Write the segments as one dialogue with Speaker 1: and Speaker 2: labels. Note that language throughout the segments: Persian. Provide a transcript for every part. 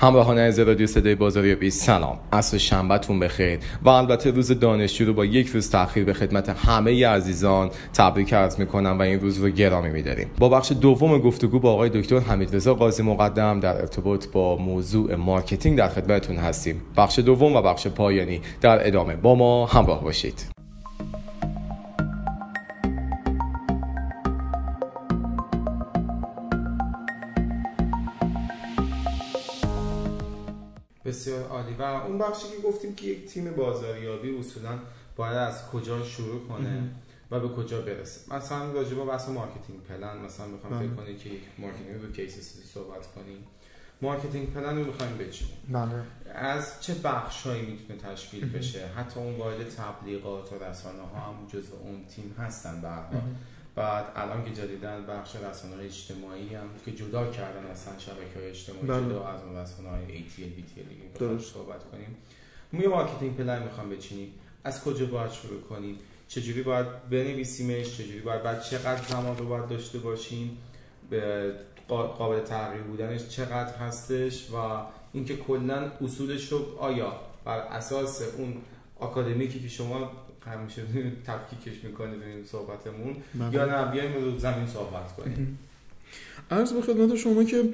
Speaker 1: همراهان از رادیو صدای بازاریابی سلام. عصر شنبهتون بخیر. و البته روز دانشجو رو با یک روز تاخیر به خدمت همه عزیزان تبریک عرض می‌کنم و این روز رو گرامی میداریم. با بخش دوم گفتگو با آقای دکتر حمیدرضا قاضی مقدم در ارتباط با موضوع مارکتینگ در خدمتتون هستیم. بخش دوم و بخش پایانی در ادامه با ما همراه باشید. بسیار عالی. و اون بخشی که گفتیم که یک تیم بازاریابی اصولا باید از کجا شروع کنه و به کجا برسه. مثلا راجع به بحث marketing plan مثلا می‌خوام فکر کنید که یک marketing رو case صحبت کنیم. marketing plan رو می‌خوایم بچینیم.
Speaker 2: بله.
Speaker 1: از چه بخشهایی می‌تونه تشکیل بشه؟ حتی اون وارد تبلیغات و رسانه ها هم جزء اون تیم هستن به بعد الان که جدیدن بخش رسانه های اجتماعی هم که جدا کردن اصلا شبکه های اجتماعی
Speaker 2: بله.
Speaker 1: جدا از اون رسانه های ATL BTL دیگه. صحبت کنیم. ما یه marketing plan می‌خوام بچینیم. از کجا باید شروع کنیم؟ چجوری باید بنویسیمش؟ چجوری باید بعد چقدر زمان رو باید داشته باشیم؟ به قا- قابل تغییر بودنش چقدر هستش؟ و اینکه کلا اصولش رو آیا بر اساس اون آکادمیکی که شما همیشه تفکیکش می‌کنید این صحبتمون.
Speaker 2: بله.
Speaker 1: یا نه بیایم رو زمین صحبت کنیم.
Speaker 2: عرض به خدمت شما که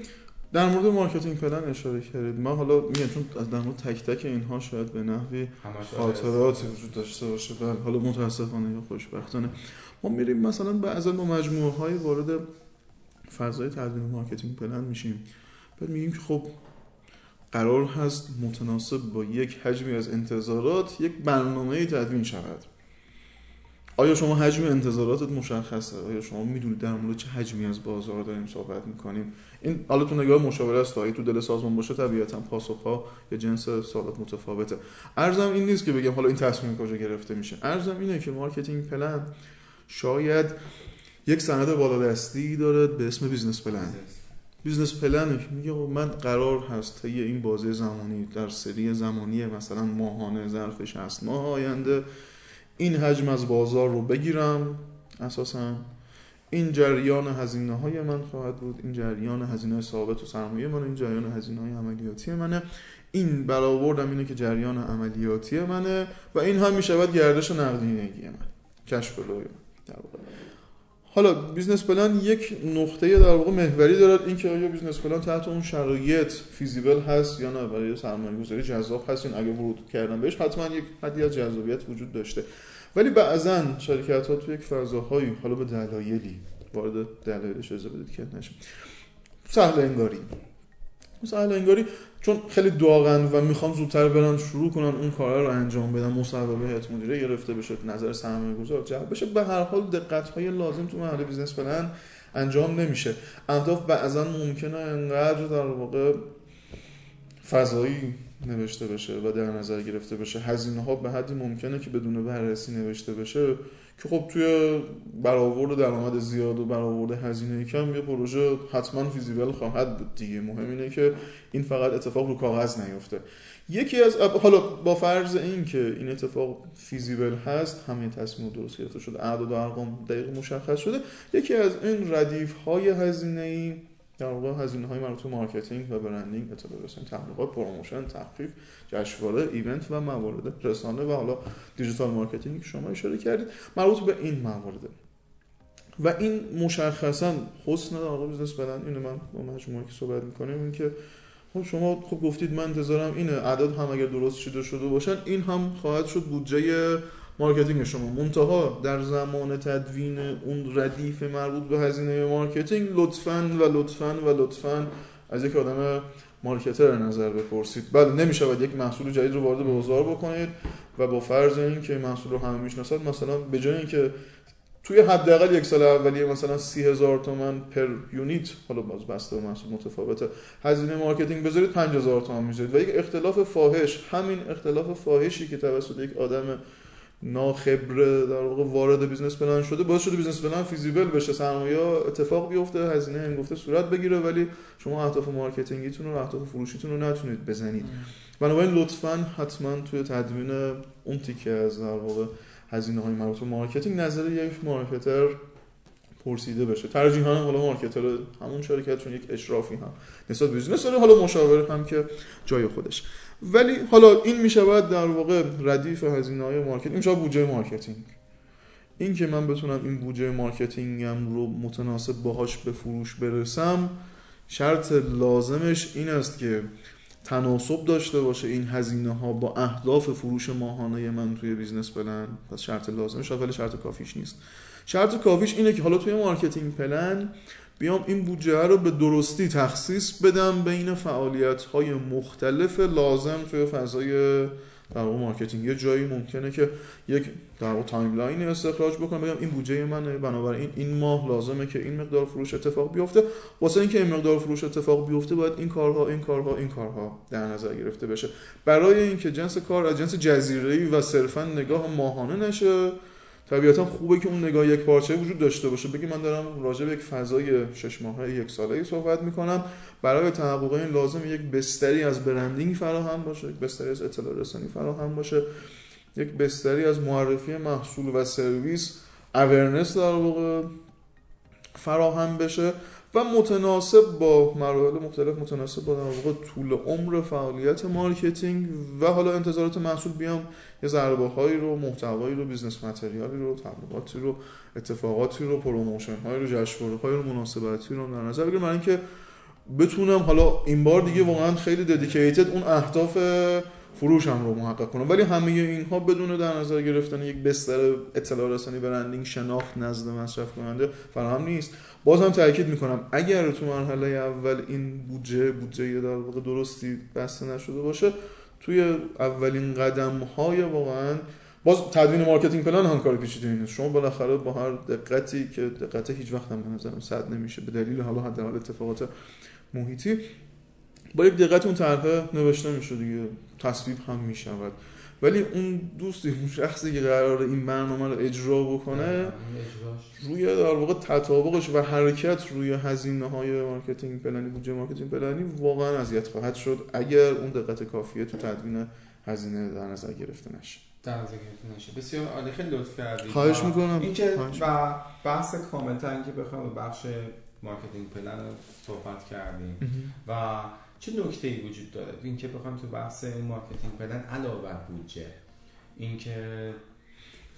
Speaker 2: در مورد marketing plan اشاره کردید. من حالا میگم چون از در مورد تک تک اینها شاید به نحوی
Speaker 1: همش
Speaker 2: خاطراتی وجود داشته باشه. بله حالا متاسفانه یا خوشبختانه. ما میریم مثلا بعضا با مجموعه های وارد فضای تدوین marketing plan میشیم. بعد میگیم که خب قرار هست متناسب با یک حجمی از انتظارات یک برنامه تدوین شود. آیا شما حجم انتظاراتت مشخصه؟ آیا شما می‌دونید در مورد چه حجمی از بازار داریم صحبت می‌کنیم؟ این حالا تو نگاه مشاوره است. تو دل سازمان باشه طبیعتا پاسخها یا جنس سوالات متفاوته. عرضم این نیست که بگم حالا این تصمیم کجا گرفته میشه. عرضم اینه که marketing plan شاید یک سند بالادستی داره به اسم business plan. business plan میگه خب من قرار هست طی این بازه زمانی در سری زمانی مثلا ماهانه ظرف 60 ماه آینده این حجم از بازار رو بگیرم اساسا. این جریان هزینه های من خواهد بود این جریان هزینه ثابت و سرمایه من این جریان هزینه های عملیاتی منه. این برآوردم اینه که جریان عملیاتی منه و این هم می‌شود گردش نقدینگی من cash flow من در واقع. حالا business plan یک نقطه در واقع محوری دارد. اینکه آیا business plan تحت اون شرایط feasible هست یا نه؟ برای سرمایه گذاری جذاب هست این اگه ورود کردن بهش حتما یک حدی از جذابیت وجود داشته. ولی بعضا شرکت ها تو یک فضاهایی حالا به دلایلی وارد دلایلش اجازه بدید که نشم. سهل انگاری. سهل انگاری چون خیلی داغن و می‌خوام زودتر برن شروع کنن اون کارا رو انجام بدن مصوبه هیئت مدیره گرفته بشه نظر سرمایه گذار جلب بشه به هر حال دقت های لازم تو مرحله business plan انجام نمیشه. اهداف بعضا ممکنه انقدر در واقع فضایی نوشته بشه و در نظر گرفته بشه هزینه ها به حدی ممکنه که بدون بررسی نوشته بشه که خب توی برآورد درآمد زیاد و برآورد هزینه کم یه پروژه حتما فیزیبل خواهد بود دیگه. مهم اینه که این فقط اتفاق رو کاغذ نیفته. یکی از حالا با فرض این که این اتفاق فیزیبل هست همه تصمیم درست گرفته شده اعداد و ارقام دقیق مشخص شده یکی از این ردیف های هزینه ای در واقع هزینه های مربوط به marketing و branding اطلاع رسانی تبلیغات promotion تخفیف جشنواره event و موارد رسانه و حالا digital marketing شما اشاره کردید مربوط به این موارد و این مشخصا حسن در واقع business اینه. من با مجموعه که صحبت می‌کنیم این که خب شما خب گفتید من انتظارم اینه. اعداد هم اگر درست چیده شده باشن این هم خواهد شد بودجه marketing شما. منتها در زمان تدوین اون ردیف مربوط به هزینه marketing لطفا و لطفا و لطفا از یک آدم marketer نظر بپرسید. بله نمیشه یک محصول جدید رو وارد بازار بکنید و با فرض اینکه محصول رو همه می‌شناسن مثلا به جای اینکه توی حداقل یک سال اولیه مثلا سی هزار تومن per unit حالا باز بسته به محصول متفاوته هزینه marketing بذارید 5000 تومن می‌ذارید. و یک اختلاف فاحش همین اختلاف فاحشی که توسط یک آدم ناخبره در واقع وارد business plan شده باعث شده business plan feasible بشه سرمایه اتفاق بیفته هزینه هنگفته صورت بگیره ولی شما اهداف marketing یتون رو اهداف فروشیتون رو نتونید بزنید. بنابراین لطفا حتما توی تدوین اون تیکه از در واقع هزینه های مربوط به marketing نظر یک marketer پرسیده بشه. ترجیحاً حالا marketer همون شرکت چون یک اشرافی هم. نسبت به business داره حالا مشاور هم که جای خودش. ولی حالا این میشه باید در واقع ردیف هزینه های marketing میشه بودجه marketing؟ این که من بتونم این بودجه marketing م رو متناسب باهاش به فروش برسم شرط لازمش این است که تناسب داشته باشه این هزینه ها با اهداف فروش ماهانه من توی business plan پس شرط لازمش ولی شرط کافیش نیست. شرط کافیش اینه که حالا توی marketing plan بیام این بودجه رو به درستی تخصیص بدم بین فعالیت های مختلف لازم توی فضای در marketing. یه جایی ممکنه که یک در timeline استخراج بکنم بگم این بودجه منه بنابراین این ماه لازمه که این مقدار فروش اتفاق بیفته. واسه اینکه این مقدار فروش اتفاق بیفته باید این کارها این کارها این کارها در نظر گرفته بشه. برای اینکه جنس کار از جنس جزیره‌ای و صرفا نگاه ماهانه نشه طبیعتا خوبه که اون نگاه یک پارچه وجود داشته باشه. بگی من دارم راجع به یک فضای شش ماهه یک ساله صحبت می‌کنم. برای تحقق این لازم یک بستری از برندینگ فراهم باشه یک بستری از اطلاع رسانی فراهم باشه. یک بستری از معرفی محصول و سرویس awareness در واقع فراهم بشه. و متناسب با مراحل مختلف متناسب با واقع طول عمر فعالیت marketing و حالا انتظارات محصول بیام یه ضربه هایی رو محتوایی رو business material ی رو تبلیغاتی رو اتفاقاتی رو promotion هایی رو جشنواره های رو مناسبتی رو در نظر بگیرم. برای اینکه بتونم حالا این بار دیگه واقعا خیلی dedicated اون اهداف فروشم رو محقق کنم ولی همه اینها بدون در نظر گرفتن یک بستر اطلاع رسانی branding شناخت نزد مصرف کننده فراهم نیست. باز هم تاکید می‌کنم اگر تو مرحله اول این بودجه بودجه در واقع درستی بسته نشده باشه توی اولین قدم های واقعا باز تدوین marketing plan هم کار پیچیده اینه شما بالاخره با هر دقتی که دقت هیچ وقت هم به نظرم صد نمیشه به دلیل حالا حداقل اتفاقات محیطی با یک دقت اون طرح نوشته میشه دیگه. تصویب هم می‌شود. ولی اون دوستی اون شخصی که قرار این برنامه رو اجرا بکنه روی در واقع تطابقش و حرکت روی هزینه های marketing plan ی بودجه marketing plan ی واقعا اذیت خواهد شد اگر اون دقت کافیه تو تدوین هزینه در نظر گرفته نشه.
Speaker 1: در نظر گرفته نشه. بسیار عالی. خیلی لطف کردید.
Speaker 2: خواهش می‌کنم.
Speaker 1: اینکه و بحث کامنت که بخوام بخش marketing plan صحبت کردیم. و چه نکته ای وجود داره؟ اینکه بخوام تو بحث marketing plan علاوه بر بودجه. اینکه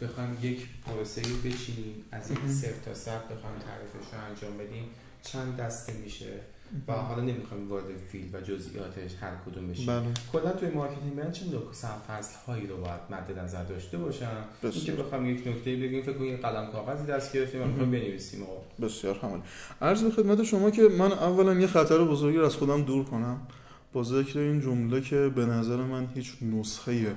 Speaker 1: بخوام یک پروسه بچینیم از یک صفر تا صد بخوام تعریفش رو انجام بدیم چند دسته میشه؟ و حالا نمی‌خوام وارد detail و جزئیاتش هر کدوم بشیم.
Speaker 2: بله.
Speaker 1: کلا توی marketing من چه نکته فصل هایی رو باید مد نظر داشته باشم. اینکه بخوام یک نکته بگیم فکر کنید قلم کاغذی دست گرفتیم و بنویسیم
Speaker 2: بسیار همون عرض به خدمت شما که من اولا یه خطر بزرگی رو از خودم دور کنم. با ذکر این جمله که به نظر من هیچ نسخه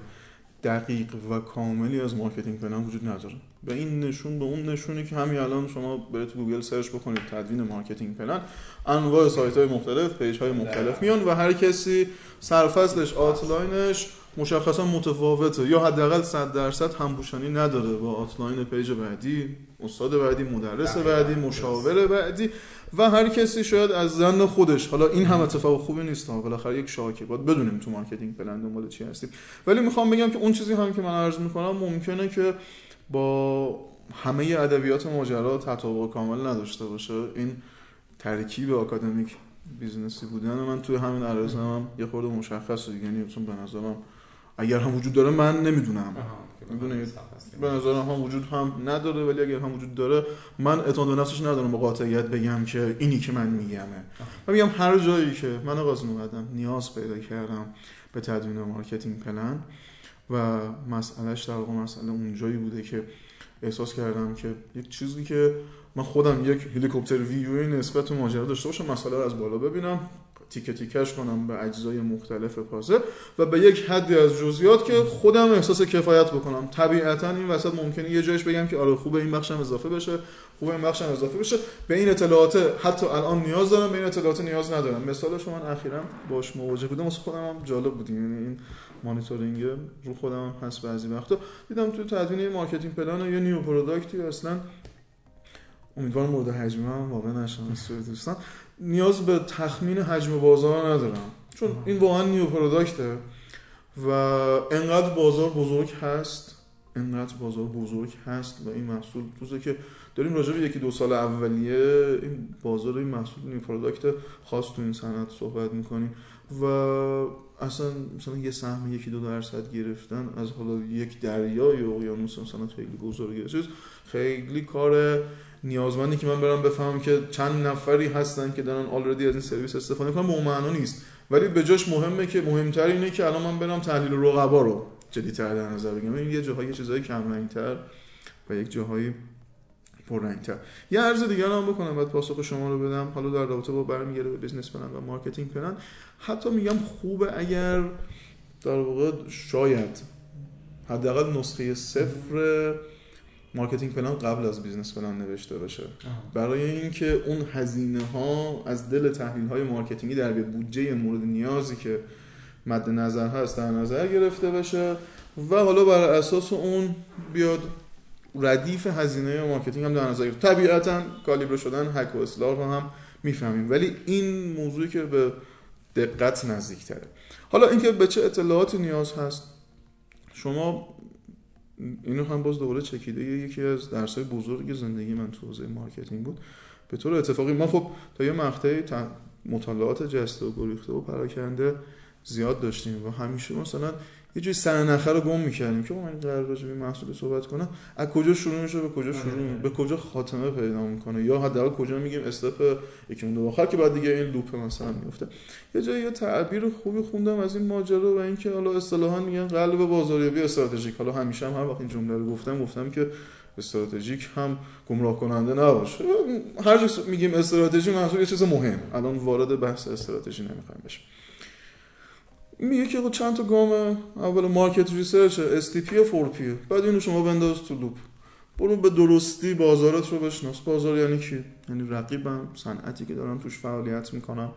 Speaker 2: دقیق و کاملی از marketing plan وجود نداره. به این نشون به اون نشونی که همین الان شما برید گوگل search بکنید تدوین marketing plan انواع سایت های مختلف page های مختلف میان و هر کسی سرفصلش outline ش مشخصا متفاوته یا حداقل 100 درصد همپوشانی نداره با outline page بعدی. استاد بعدی مدرس بعدی مشاور بعدی و هر کسی شاید از ظن خودش. حالا این هم اتفاق خوبی نیست. بالاخره یک شاکله باید بدونیم تو marketing plan دنبال چی هستیم. ولی می‌خوام بگم که اون چیزی هم که من عرض می‌کنم ممکنه که با همه ادبیات ماجرا تطابق کامل نداشته باشه. این ترکیب آکادمیک business ی بودن من توی همین عرض هم یه خورده مشخصه. یعنی به نظرم اگر هم وجود داره من نمی‌دونم. می‌دونید به نظرم هم وجود هم نداره ولی اگر هم وجود داره من اعتماد به نفسش ندارم با قاطعیت بگم که اینی که من میگمه. من میگم هر جایی که من آغاز اومدم نیاز پیدا کردم به تدوین marketing plan و مسئلهش در واقع مسئله اونجایی بوده که احساس کردم که یک چیزی که من خودم یک helicopter view ی نسبت ماجرا داشته باشم مسئله رو از بالا ببینم. تیکه تیکش کنم به اجزای مختلف پازل و به یک حدی از جزئیات که خودم احساس کفایت بکنم. طبیعتا این وسط ممکنه یه جایش بگم که آره خوبه این بخشم اضافه بشه خوبه این بخشم اضافه بشه. به این اطلاعات حتی الان نیاز دارم به این اطلاعات نیاز ندارم. مثالش من اخیرا باش مواجه بودم. واسه خودم هم جالب بود. یعنی این مانیتورینگ رو خودم هم هست بعضی وقتا. دیدم تو تدوین marketing plan یا new product ی اصلا امیدوارم مورد هجمه هم واقعا نشم دوستان. نیاز به تخمین حجم بازار ندارم. چون این واقعا new product ه و انقدر بازار بزرگ هست اینقدر بازار بزرگ هست و این محصول روزه که داریم راجع به یکی دو سال اولیه این بازار این محصول این product خاص تو این صنعت صحبت می‌کنیم و اصلا مثلا یه سهم یکی دو درصد گرفتن از حالا یک دریای اقیانوس مثلا خیلی بزرگه. چیز خیلی کار نیازمندی که من برم بفهمم که چند نفری هستن که دارن already از این سرویس استفاده کنن به اون معنا نیست. ولی به جاش مهمه که مهمتر اینه که الان من برم تحلیل رقبا رو جدی‌تر در نظر بگیرم. این یه جاهای چیزای کم رنگتر و یک جاهایی پررنگتر. یه عرض دیگر هم بکنم بعد پاسخ شما رو بدم. حالا در رابطه با برمیگرده به business plan و marketing plan حتی میگم خوبه اگر در واقع شاید حداقل نسخه صفر marketing plan قبل از business plan نوشته باشه. برای اینکه اون هزینه ها از دل تحلیل های marketing ی در بودجه مورد نیازی که مد نظر هست در نظر گرفته بشه و حالا بر اساس اون بیاد ردیف هزینه marketing هم در نظر طبیعتا calibre شدن حک و اصلاح رو هم می‌فهمیم. ولی این موضوعی که به دقت نزدیک تره حالا اینکه به چه اطلاعاتی نیاز هست شما اینو هم باز دوباره چکیده یکی از درسای بزرگ زندگی من تو حوزه marketing بود. به طور اتفاقی ما خب تا یه مقطعی مطالعات جسته و گریخته و پراکنده زیاد داشتیم و همیشه مثلا یه جوری سر رو گم می‌کردیم. که من قرار راجع به محصول صحبت کنم. از کجا شروع میشه به کجا شروع میشه به کجا خاتمه پیدا می‌کنه؟ یا حداقل کجا میگیم استپ یکی مونده آخر که بعد دیگه این لوپ مثلا میفته یه جایی یه تعبیر خوبی خوندم از این ماجرا و اینکه حالا اصطلاحا میگن قلب بازاریابی استراتژیک. حالا همیشه هم هر وقت این جمله رو گفتم گفتم که استراتژیک هم گمراه کننده نباشه. هر میگیم استراتژی محصول یه چیز مهم. الان وارد بحث استراتژی نمی‌خوایم بشیم. میگه که چند تا گام اول market research STP و four P بعد اینو شما بنداز تو loop. برو به درستی بازارت رو بشناس. بازار یعنی کی یعنی رقیبم صنعتی که دارن توش فعالیت می‌کنن.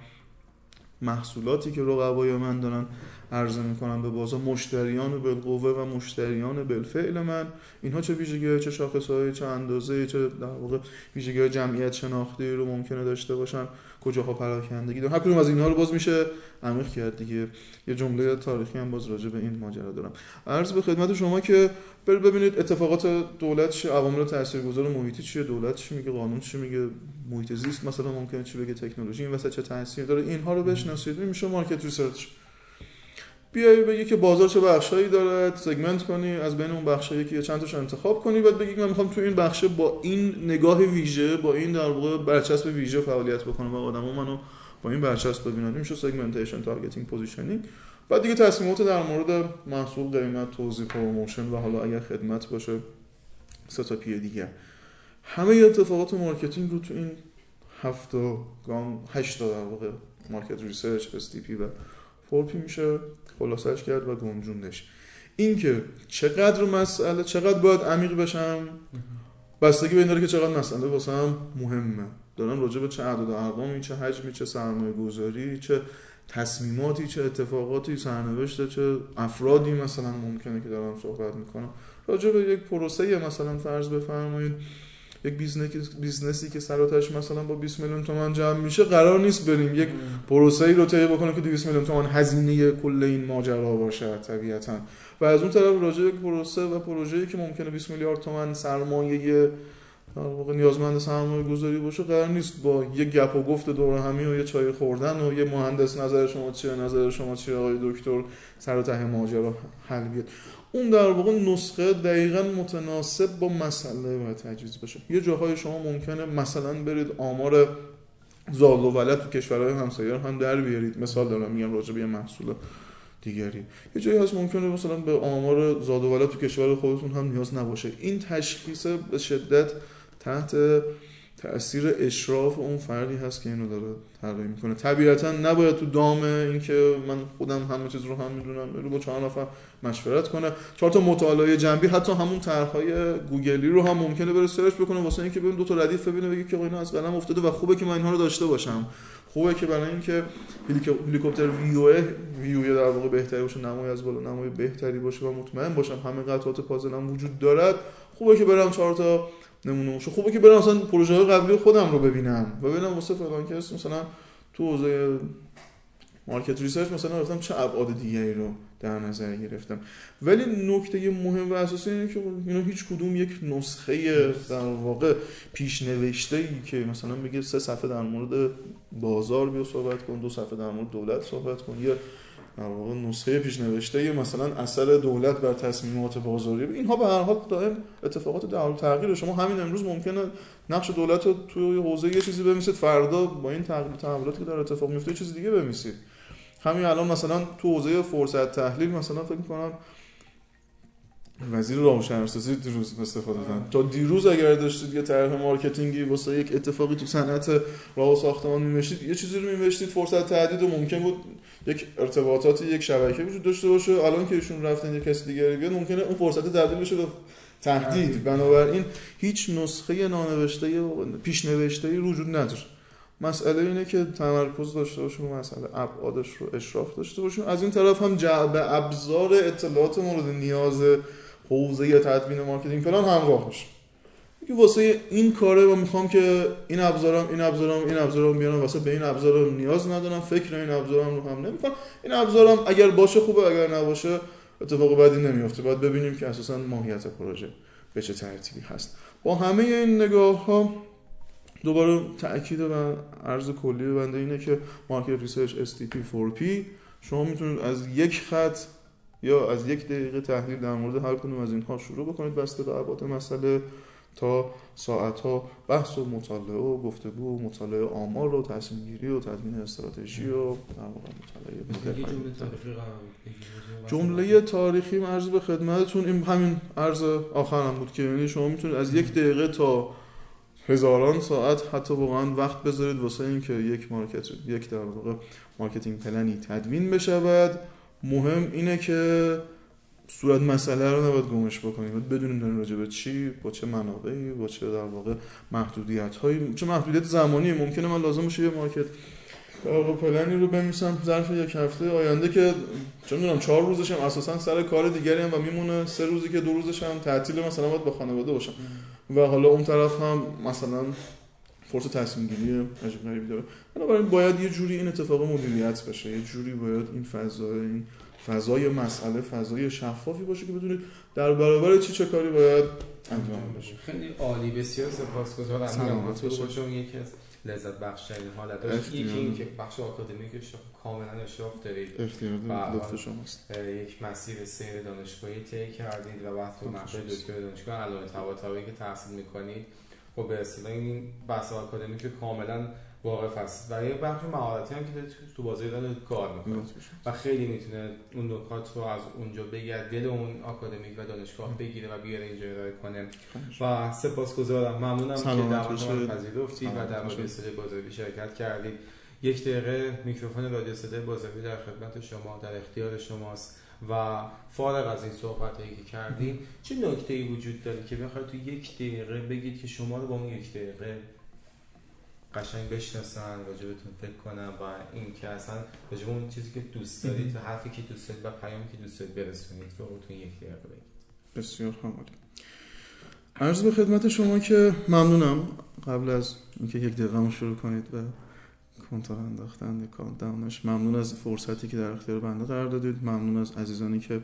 Speaker 2: محصولاتی که رقبای من دارن عرضه می‌کنن به بازار. مشتریان بالقوه و مشتریان بالفعل من. اینها چه ویژگی چه شاخصهای چه اندازه چه در واقع ویژگی جمعیت شناختی رو ممکنه داشته باشن. کجاها پراکندگی دارن هر کدوم از اینها رو باز میشه عمیق کرد دیگه. یه جمله تاریخی هم باز راجع به این ماجرا دارم. عرض به خدمت شما که بر ببینید اتفاقات دولت چه عوامل تاثیرگذار محیطی چیه دولت چی میگه قانون چی میگه محیط زیست مثلا ممکنه چی بگه تکنولوژی این وسط چه تاثیر داره اینها رو بشناسید. میشه market research بیای بگی که بازار چه بخشایی داره segment کنی از بین اون بخشایی که چند تاشو انتخاب کنی بعد بگی من می‌خوام تو این بخشه با این نگاه ویژه با این در واقع برچسب ویژه فعالیت بکنم. و آدما منو با این برچسب ببینن. میشه segmentation targeting positioning بعد دیگه تصمیمات در مورد محصول قیمت توزیع promotion و حالا اگر خدمت باشه سه تا P ه دیگه. همه اتفاقات marketing رو تو این هفت گام هشت تا در واقع market research STP و four P میشه. خلاصش کرد و گنجوندش. اینکه چقدر مسئله چقدر باید عمیق بشم بستگی به این داره که چقدر مسئله واسم مهمه. دارم راجع به چه عدد ارقامی چه حجمی چه سرمایه گذاری چه تصمیماتی چه اتفاقاتی سرنوشت چه افرادی مثلا ممکنه که دارم صحبت می‌کنم. راجع به یک پروسه مثلا فرض بفرمایید. یک business ی که سر و تهش مثلا با 20 میلیون تومان جمع میشه قرار نیست بریم یک پروسه ای رو طی بکنه که 200 میلیون تومان هزینه کل این ماجرا باشه طبیعتا. و از اون طرف راجع یک پروسه و پروژه‌ای که ممکنه 20 میلیارد تومان سرمایه در واقع نیازمند سرمایه گذاری باشه قرار نیست با یه گپ و گفت دور همی و یه چای خوردن و یه مهندس نظر شما چیه نظر شما چیه آقای دکتر سر و ته ماجرا حل بیاد. اون در واقع نسخه دقیقا متناسب با مسئله باید تجویز بشه. یه جاهای شما ممکنه مثلا برید آمار زال و ولد تو کشورهای همسایه هم در بیارید. مثال دارم میگم راجع به یه محصول دیگری. یه جایی هست ممکنه مثلا به آمار زاد و ولد تو کشور خودتون هم نیاز نباشه. این تشخیص به شدت تحت تاثیر اشراف اون فردی هست که اینو داره طراحی می‌کنه. طبیعتا نباید تو دام اینکه من خودم همه چیز رو هم می‌دونم رو با چهار نفر مشورت کنه. چهار تا مطالعه جنبی حتی همون طرحهای گوگلی رو هم ممکنه بره search بکنه واسه اینکه ببین دو تا ردیف ببینه بگه که اینا از قلم افتاده و خوبه که من اینها رو داشته باشم. خوبه که برای اینکه helicopter view view در واقع بهتری باشه نمای از بالا نمای بهتری باشه و مطمئن باشم همه قطعات پازلم وجود دارد. خوبه که برم چهار تا نمونه خوبه که برم مثلا پروژه های قبلی خودم رو ببینم و ببینم واسه فلان کس مثلا تو حوزه market research مثلا رفتم چه ابعاد دیگری رو در نظر گرفتم. ولی نکته مهم و اساسی اینه که اینا هیچ کدوم یک نسخه در واقع پیش نوشته ای که مثلا بگه سه صفحه در مورد بازار بیا صحبت کن دو صفحه در مورد دولت صحبت کن یا در واقع نسخه پیش نوشته مثلا اثر دولت بر تصمیمات بازاری. اینها به هر حال دائم اتفاقات در حال تغییر. شما همین امروز ممکنه نقش دولت رو توی حوزه یه چیزی بنویسید فردا با این تغییر تحولاتی که در اتفاق میفته یه چیز دیگه بنویسید همین الان مثلا تو حوزه فرصت تحلیل مثلا فکر کنم وزیر روشن‌شناسی دیروز استفاده کردن تا دیروز اگر داشتید یه طرح مارکتینگی واسه یک اتفاقی تو صنعت راه و ساختمان می‌نوشتید یه چیزی رو می‌نوشتید. فرصت تعدید و ممکن بود یک ارتباطات یک شبکه وجود داشته باشه. الان که ایشون رفتن یک کسی دیگری بیاد ممکنه اون فرصت تبدیل بشه به تهدید. بنابراین هیچ نسخه نانوشته پیش نوشته وجود نداره. مسئله اینه که تمرکز داشته باشیم مسئله ابعادش رو اشراف داشته باشیم. از این طرف هم جعبه ابزار اطلاعات مورد نیاز حوزه تدوین marketing plan همراه باشه که واسه این کاره و می‌خوام که این ابزارم این ابزارم این ابزارم بیارم واسه به این ابزارم نیاز ندارم فکر این ابزارم رو هم نمی‌کنم. این ابزارم اگر باشه خوبه اگر نباشه اتفاق بعدی نمیفته باید ببینیم که اساسا ماهیت پروژه به چه ترتیبی هست. با همه این نگاه ها دوباره تاکید و عرض کلی بنده اینه که market research STP 4P شما می‌تونید از یک خط یا از یک دقیقه تحلیل در مورد هر کدوم از اینها شروع بکنید. بسته به ابعاد مسئله. تا ساعت ها بحث و مطالعه و گفتگو و مطالعه آمار و تصمیم گیری و تدوین استراتژی و در واقع مطالعه جمله تاریخی عرض به خدمتتون این همین عرض آخرم بود که یعنی شما می‌تونید از یک دقیقه تا هزاران ساعت حتی واقعا وقت بذارید واسه اینکه یک market یک در واقع marketing plan ی تدوین بشود. مهم اینه که صورت مسئله رو نباید گمش بکنیم. باید بدونیم داریم راجع به چی با چه منابعی با چه در واقع محدودیت هایی چه محدودیت زمانی ممکنه من لازم باشه یه market آقا پلنی رو بنویسم ظرف یک هفته آینده که چون می‌دونم چهار روزش هم اساسا سر کار دیگری هم و میمونه. سه روزی که دو روزش هم تعطیل مثلا باید با خانواده باشم. و حالا اون طرف هم مثلا فرصت تصمیم گیری عجیب غریبی داره. باید یه جوری این اتفاق مدیریت بشه. یه جوری باید این فضا این فضای مسئله فضای شفافی باشه که بدونید در برابر چی چه کاری باید انجام بشه.
Speaker 1: خیلی عالی. بسیار سپاسگزارم. چون یکی از لذت بخش ترین حالت یکی این که بخش آکادمیکش کاملا اشراف دارید.
Speaker 2: لطف شماست.
Speaker 1: یک مسیر سیر دانشگاهی طی کردید و وقتی مقطع دکتر دانشگاه علاوه طباطبایی که تحصیل می‌کنید خب به اصطلاح این بحث آکادمیک کاملا واقف هست. و یه بخش مهارتی هم که تو بازی داره کار می‌کنه. و خیلی می‌تونه اون نکات رو از اونجا بگیره دل اون آکادمیک و دانشگاه بگیره و بیاره اینجا ارائه کنه. و سپاسگزارم. ممنونم که دعوت ما پذیرفتید و در مورد بازاری شرکت کردید. یک دقیقه میکروفون رادیو صدای بازاری در خدمت شما در اختیار شماست. و فارغ از این صحبت هایی که کردیم چه نکته ای وجود داره که بخواید تو یک دقیقه بگید که شما رو با اون یک دقیقه قشنگ بشناسن راجبتون فکر کنم و این که اصلا راجب اون چیزی که دوست دارید و حرفی که دوست دارید و پیامی که دوست دارید برسونید رو تو یک دقیقه بگید.
Speaker 2: بسیار حمالی عرض به خدمت شما که ممنونم. قبل از اینکه یک دقیقه شروع کنید و کنترل انداختن کانتداونش ممنون از فرصتی که در اختیار بنده قرار دادید. ممنون از عزیزانی که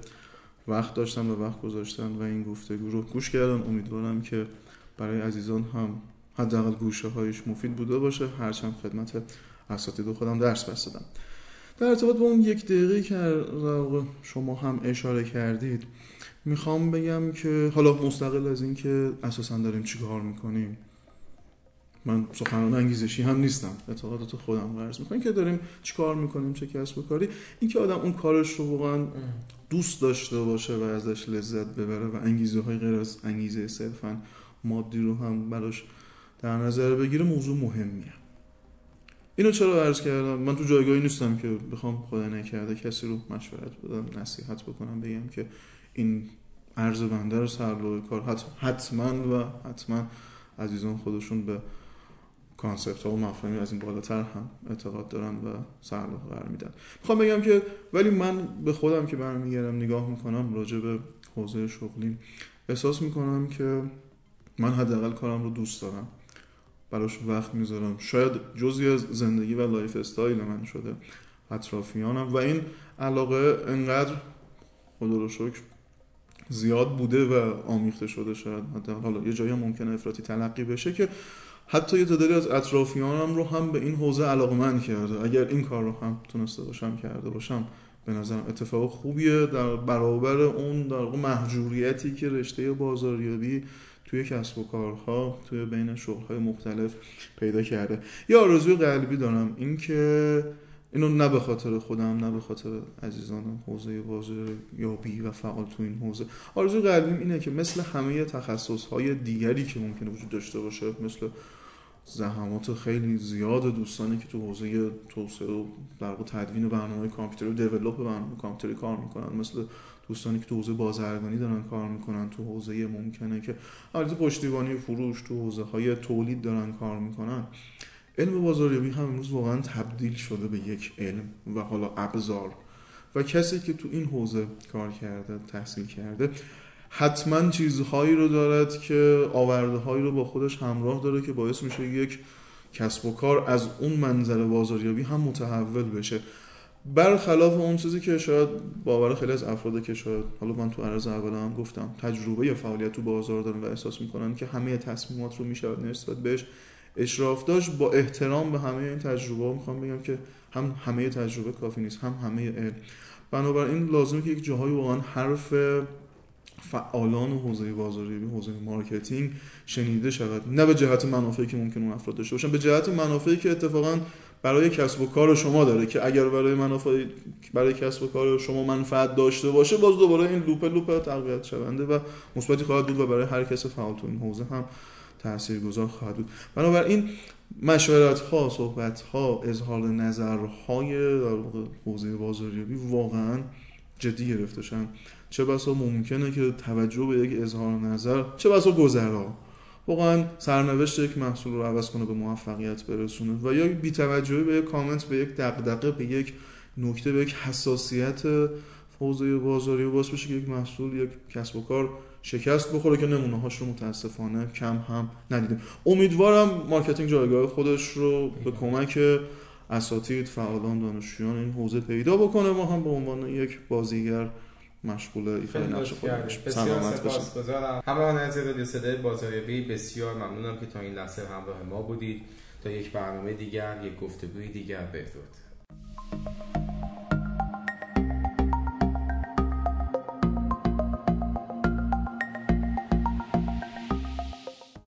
Speaker 2: وقت داشتن و وقت گذاشتن و این گفتگو رو گوش کردن. امیدوارم که برای عزیزان هم حداقل گوشه هایش مفید بوده باشه. هرچند خدمت اساتید خودم درس بس دادم در ارتباط با اون یک دقیقه که شما هم اشاره کردید می‌خوام بگم که حالا مستقل از این که اساسا داریم چیکار می‌کنیم. من سخنان انگیزشی هم نیستم. اعتقادات خودم قرض می‌کنم که داریم چیکار می‌کنیم چه کسب و کاری. این که آدم اون کارش رو واقعا دوست داشته باشه و ازش لذت ببره و انگیزه های غیر از انگیزه صرفا مادی رو هم براش در نظر بگیره موضوع مهمیه. اینو چرا عرض کردم؟ من تو جایگاهی نیستم که بخوام خدا نکرده کسی رو مشورت بدم نصیحت بکنم بگم که این عرض بنده رو سر کار حتما و حتما عزیزان خودشون به concept ها و مفاهیم از این بالاتر هم اعتقاد دارن و سرلوح قرار میدن. می‌خوام بگم که ولی من به خودم که برمیگردم نگاه می‌کنم راجع به حوزه شغلی احساس می‌کنم که من حداقل کارم رو دوست دارم. براش وقت می‌ذارم. شاید جزی از زندگی و lifestyle من شده. اطرافیانم. و این علاقه انقدر خدا رو شکر زیاد بوده و آمیخته شده شاید. حالا یه جایی ممکنه افراطی تلقی بشه که حتی یه تعدادی از اطرافیانم رو هم به این حوزه علاقمند کرده. اگر این کار رو هم تونسته باشم کرده باشم به نظرم اتفاق خوبیه. در برابر اون در محجوریتی که رشته بازاریابی توی کسب و کارها توی بین شغلهای مختلف پیدا کرده. یا آرزوی قلبی دارم اینکه اینو نه به خاطر خودم نه به خاطر عزیزانم حوزه بازاریابی و فعال تو این حوزه. آرزوی قلبیم اینه که مثل همه تخصص های دیگری که ممکنه وجود داشته باشه مثل زحمات خیلی زیاد دوستانی که تو حوزه توسعه و در تدوین برنامه کامپیوتری و دیولپ برنامه کامپیوتری کار می‌کنن. مثل دوستانی که تو حوزه بازرگانی دارن کار می‌کنن تو حوزه ممکنه که البته پشتیبانی فروش تو حوزه های تولید دارن کار می‌کنن. علم بازاریابی هم امروز واقعا تبدیل شده به یک علم و حالا ابزار. و کسی که تو این حوزه کار کرده تحصیل کرده حتما چیزهایی رو دارد که آورده هایی رو با خودش همراه داره که باعث میشه یک کسب و کار از اون منظر بازاریابی هم متحول بشه. برخلاف اون چیزی که شاید باور خیلی از افراد که شاید حالا من تو عرض اول هم گفتم تجربه یا فعالیت تو بازار دارن و احساس می‌کنن که همه تصمیمات رو میشه نسبت بهش اشراف داشت با احترام به همه این تجربه می‌خوام بگم که هم همه تجربه کافی نیست هم همه علم. بنابراین لازمه که یک جاهای واقعا حرف فعالان حوزه بازاریابی حوزه marketing شنیده شود. نه به جهت منافعی که ممکن اون افراد داشته باشن به جهت منافعی که اتفاقا برای کسب و کار شما داره که اگر برای منافع برای کسب و کار شما منفعت داشته باشه باز دوباره این loop loop تقویت شونده و مثبتی خواهد بود و برای هر کس فعال تو این حوزه هم تاثیرگذار خواهد بود. بنابراین مشورت ها صحبت ها اظهار نظرهای در حوزه بازاریابی واقعا جدی گرفته چه بسا ممکنه که توجه به یک اظهار نظر چه بسا گذرا. واقعا سرنوشت یک محصول رو عوض کنه به موفقیت برسونه و یا بی توجهی به یک کامنت به یک دغدغه به یک نکته به یک حساسیت حوزه بازاری و باعث بشه که یک محصول یک کسب و کار شکست بخوره که نمونه هاش رو متاسفانه کم هم ندیدیم. امیدوارم marketing جایگاه خودش رو به کمک اساتید فعالان دانشجویان این حوزه پیدا بکنه ما هم به عنوان یک بازیگر مشغول ایفای نقش خودش
Speaker 1: بسیار سپاسگزارم. همراهان از رادیو صدای بازاریابی بسیار ممنونم که تا این لحظه همراه ما بودید. تا یک برنامه دیگر یک گفتگوی دیگر بدرود.